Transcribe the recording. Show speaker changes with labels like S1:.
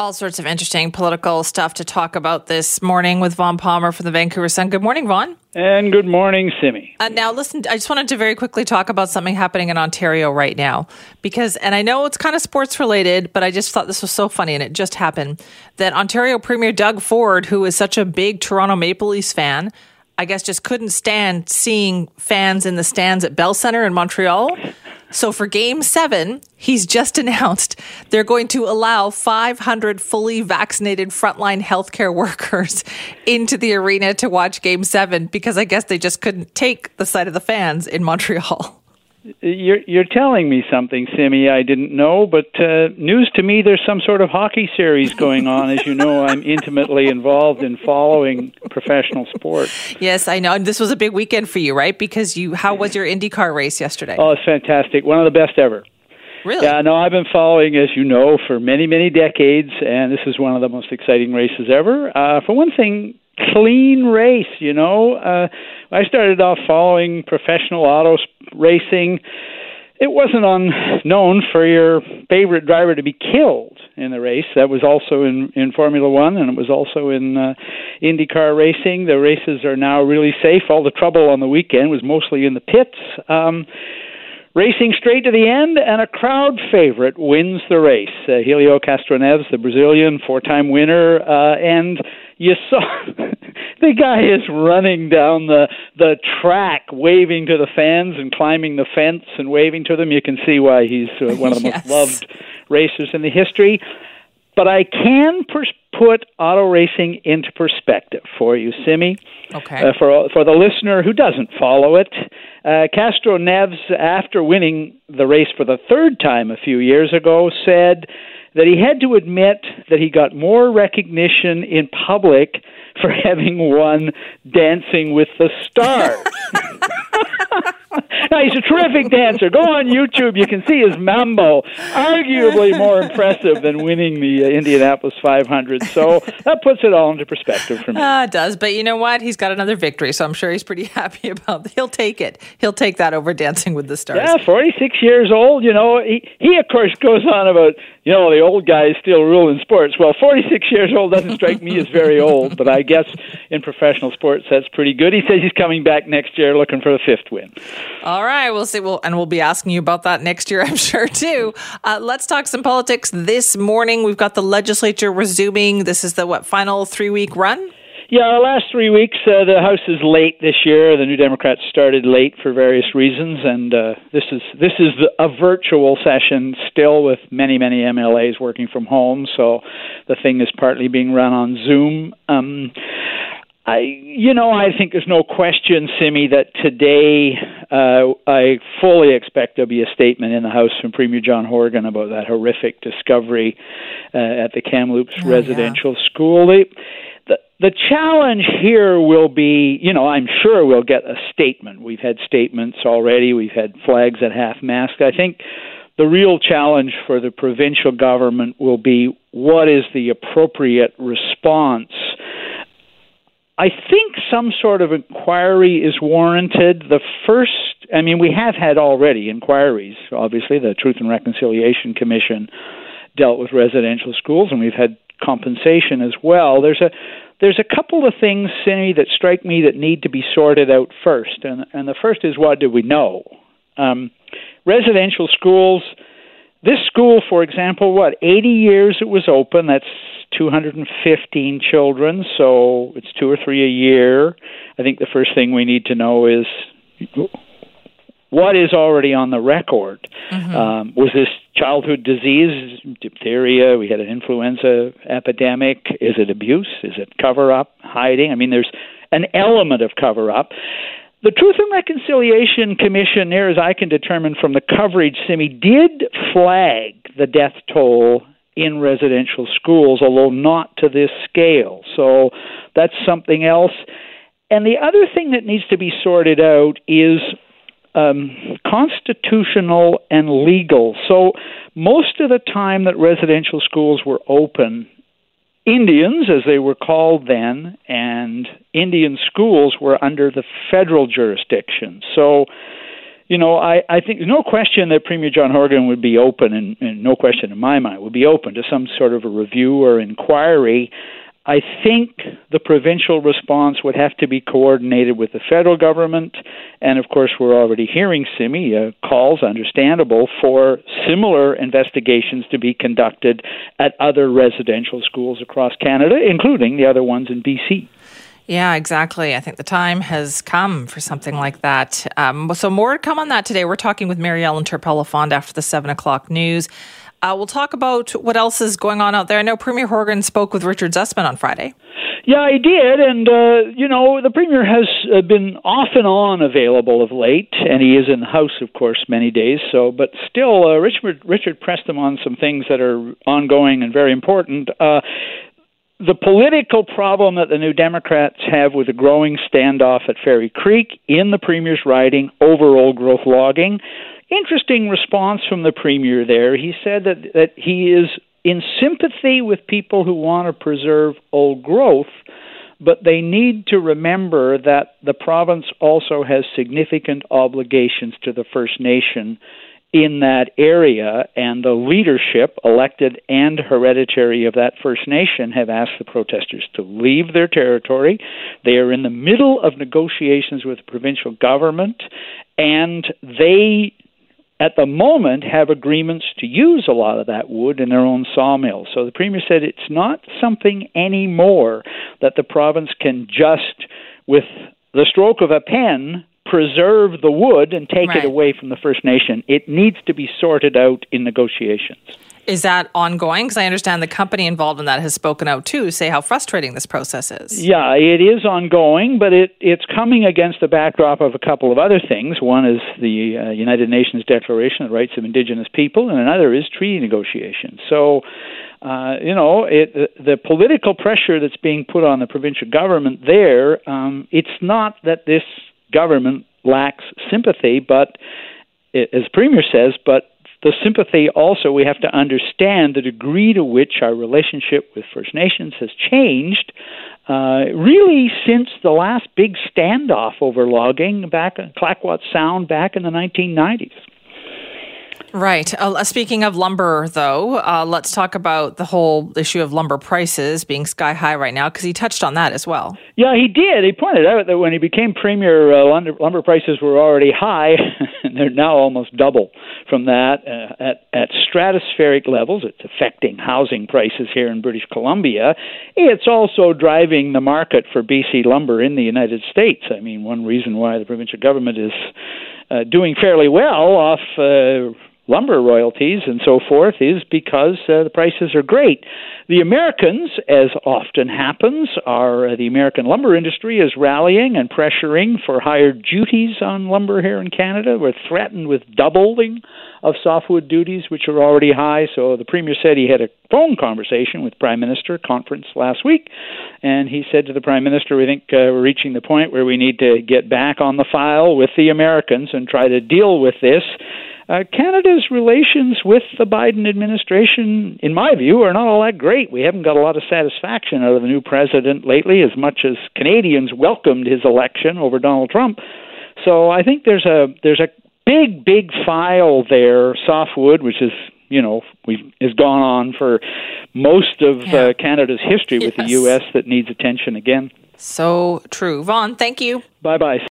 S1: All sorts of interesting political stuff to talk about this morning with Vaughn Palmer from the Vancouver Sun. Good morning, Vaughn.
S2: And good morning, Simi.
S1: Uh, now, listen, I just wanted to very quickly talk about something happening in Ontario right now. Because, and I know it's kind of sports related, but I just thought this was so funny and it just happened that Ontario Premier Doug Ford, who is such a big Toronto Maple Leafs fan, I guess just couldn't stand seeing fans in the stands at Bell Center in Montreal. So for game seven, he's just announced they're going to allow 500 fully vaccinated frontline healthcare workers into the arena to watch game seven because I guess they just couldn't take the sight of the fans in Montreal.
S2: You're you're telling me something, Simi. I didn't know, but uh, news to me. There's some sort of hockey series going on. As you know, I'm intimately involved in following professional sport.
S1: Yes, I know. And this was a big weekend for you, right? Because you, how was your IndyCar race yesterday?
S2: Oh, it's fantastic. One of the best ever.
S1: Really?
S2: Yeah, no, I've been following, as you know, for many, many decades, and this is one of the most exciting races ever. Uh, for one thing, clean race. You know, uh, I started off following professional auto racing. It wasn't unknown for your favorite driver to be killed in the race. That was also in in Formula One, and it was also in uh, IndyCar racing. The races are now really safe. All the trouble on the weekend was mostly in the pits. Um, Racing straight to the end, and a crowd favorite wins the race. Uh, Helio Castroneves, the Brazilian four-time winner, uh, and you saw the guy is running down the the track, waving to the fans and climbing the fence and waving to them. You can see why he's uh, one of the yes. most loved racers in the history. But I can pers- put auto racing into perspective for you, Simi.
S1: Okay. Uh,
S2: for for the listener who doesn't follow it, uh, Castroneves, after winning the race for the third time a few years ago, said that he had to admit that he got more recognition in public for having won Dancing with the Stars. now, he's a terrific dancer. Go on YouTube. You can see his mambo, arguably more impressive than winning the uh, Indianapolis 500. So that puts it all into perspective for me.
S1: Uh, it does. But you know what? He's got another victory, so I'm sure he's pretty happy about it. He'll take it. He'll take that over Dancing with the Stars.
S2: Yeah, 46 years old. You know, he, he of course, goes on about, you know, the old guys still rule in sports. Well, 46 years old doesn't strike me as very old, but I guess in professional sports, that's pretty good. He says he's coming back next year looking for the fifth win.
S1: All right, we'll see. We'll, and we'll be asking you about that next year, I'm sure, too. Uh, let's talk some politics this morning. We've got the legislature resuming. This is the, what, final three week run?
S2: Yeah, our last three weeks, uh, the House is late this year. The New Democrats started late for various reasons, and uh, this is this is the, a virtual session still with many many MLAs working from home. So the thing is partly being run on Zoom. Um, I, you know, I think there's no question, Simi, that today uh, I fully expect there'll be a statement in the House from Premier John Horgan about that horrific discovery uh, at the Kamloops oh, residential yeah. school. They, the the challenge here will be, you know, I'm sure we'll get a statement. We've had statements already. We've had flags at half mast. I think the real challenge for the provincial government will be what is the appropriate response I think some sort of inquiry is warranted. The first, I mean, we have had already inquiries. Obviously, the Truth and Reconciliation Commission dealt with residential schools, and we've had compensation as well. There's a there's a couple of things, Cindy, that strike me that need to be sorted out first, and and the first is what do we know? Um, residential schools. This school, for example, what 80 years it was open. That's 215 children, so it's two or three a year. I think the first thing we need to know is what is already on the record. Mm-hmm. Um, was this childhood disease, diphtheria? We had an influenza epidemic. Is it abuse? Is it cover up, hiding? I mean, there's an element of cover up. The Truth and Reconciliation Commission, near as I can determine from the coverage, Simi, did flag the death toll in residential schools, although not to this scale. So that's something else. And the other thing that needs to be sorted out is um, constitutional and legal. So most of the time that residential schools were open, Indians, as they were called then, and Indian schools were under the federal jurisdiction. So you know, I, I think no question that Premier John Horgan would be open, and, and no question in my mind, would be open to some sort of a review or inquiry. I think the provincial response would have to be coordinated with the federal government, and of course, we're already hearing Simi uh, calls, understandable, for similar investigations to be conducted at other residential schools across Canada, including the other ones in BC.
S1: Yeah, exactly. I think the time has come for something like that. Um, so, more to come on that today. We're talking with Mary Ellen Turpel-Lafond after the 7 o'clock news. Uh, we'll talk about what else is going on out there. I know Premier Horgan spoke with Richard Zussman on Friday.
S2: Yeah, he did, and uh, you know the premier has uh, been off and on available of late, and he is in the House, of course, many days. So, but still, uh, Richard Richard pressed him on some things that are ongoing and very important. Uh, the political problem that the New Democrats have with the growing standoff at Fairy Creek in the Premier's riding over old growth logging. Interesting response from the Premier there. He said that, that he is in sympathy with people who want to preserve old growth, but they need to remember that the province also has significant obligations to the First Nation in that area, and the leadership, elected and hereditary, of that First Nation have asked the protesters to leave their territory. They are in the middle of negotiations with the provincial government, and they at the moment have agreements to use a lot of that wood in their own sawmills. So the premier said it's not something anymore that the province can just with the stroke of a pen preserve the wood and take
S1: right.
S2: it away from the First Nation. It needs to be sorted out in negotiations.
S1: Is that ongoing? Because I understand the company involved in that has spoken out too, say how frustrating this process is.
S2: Yeah, it is ongoing, but it, it's coming against the backdrop of a couple of other things. One is the uh, United Nations Declaration of the Rights of Indigenous People, and another is treaty negotiations. So, uh, you know, it, the political pressure that's being put on the provincial government there, um, it's not that this government lacks sympathy, but as Premier says, but the sympathy also we have to understand the degree to which our relationship with First Nations has changed uh, really since the last big standoff over logging back in Clayoquot Sound back in the 1990s.
S1: Right. Uh, speaking of lumber, though, uh, let's talk about the whole issue of lumber prices being sky high right now, because he touched on that as well.
S2: Yeah, he did. He pointed out that when he became premier, uh, lumber, lumber prices were already high, and they're now almost double from that uh, at, at stratospheric levels. It's affecting housing prices here in British Columbia. It's also driving the market for BC lumber in the United States. I mean, one reason why the provincial government is uh, doing fairly well off uh, lumber royalties and so forth is because uh, the prices are great. The Americans, as often happens, are uh, the American lumber industry is rallying and pressuring for higher duties on lumber here in Canada. We're threatened with doubling of softwood duties, which are already high. So the premier said he had a phone conversation with Prime Minister conference last week, and he said to the Prime Minister, "We think uh, we're reaching the point where we need to get back on the file with the Americans and try to deal with this." Uh, Canada's relations with the Biden administration, in my view, are not all that great. We haven't got a lot of satisfaction out of the new president lately, as much as Canadians welcomed his election over Donald Trump. So I think there's a there's a big big file there, softwood, which is you know we has gone on for most of yeah. uh, Canada's history with yes. the U.S. that needs attention again.
S1: So true, Vaughn. Thank you.
S2: Bye bye.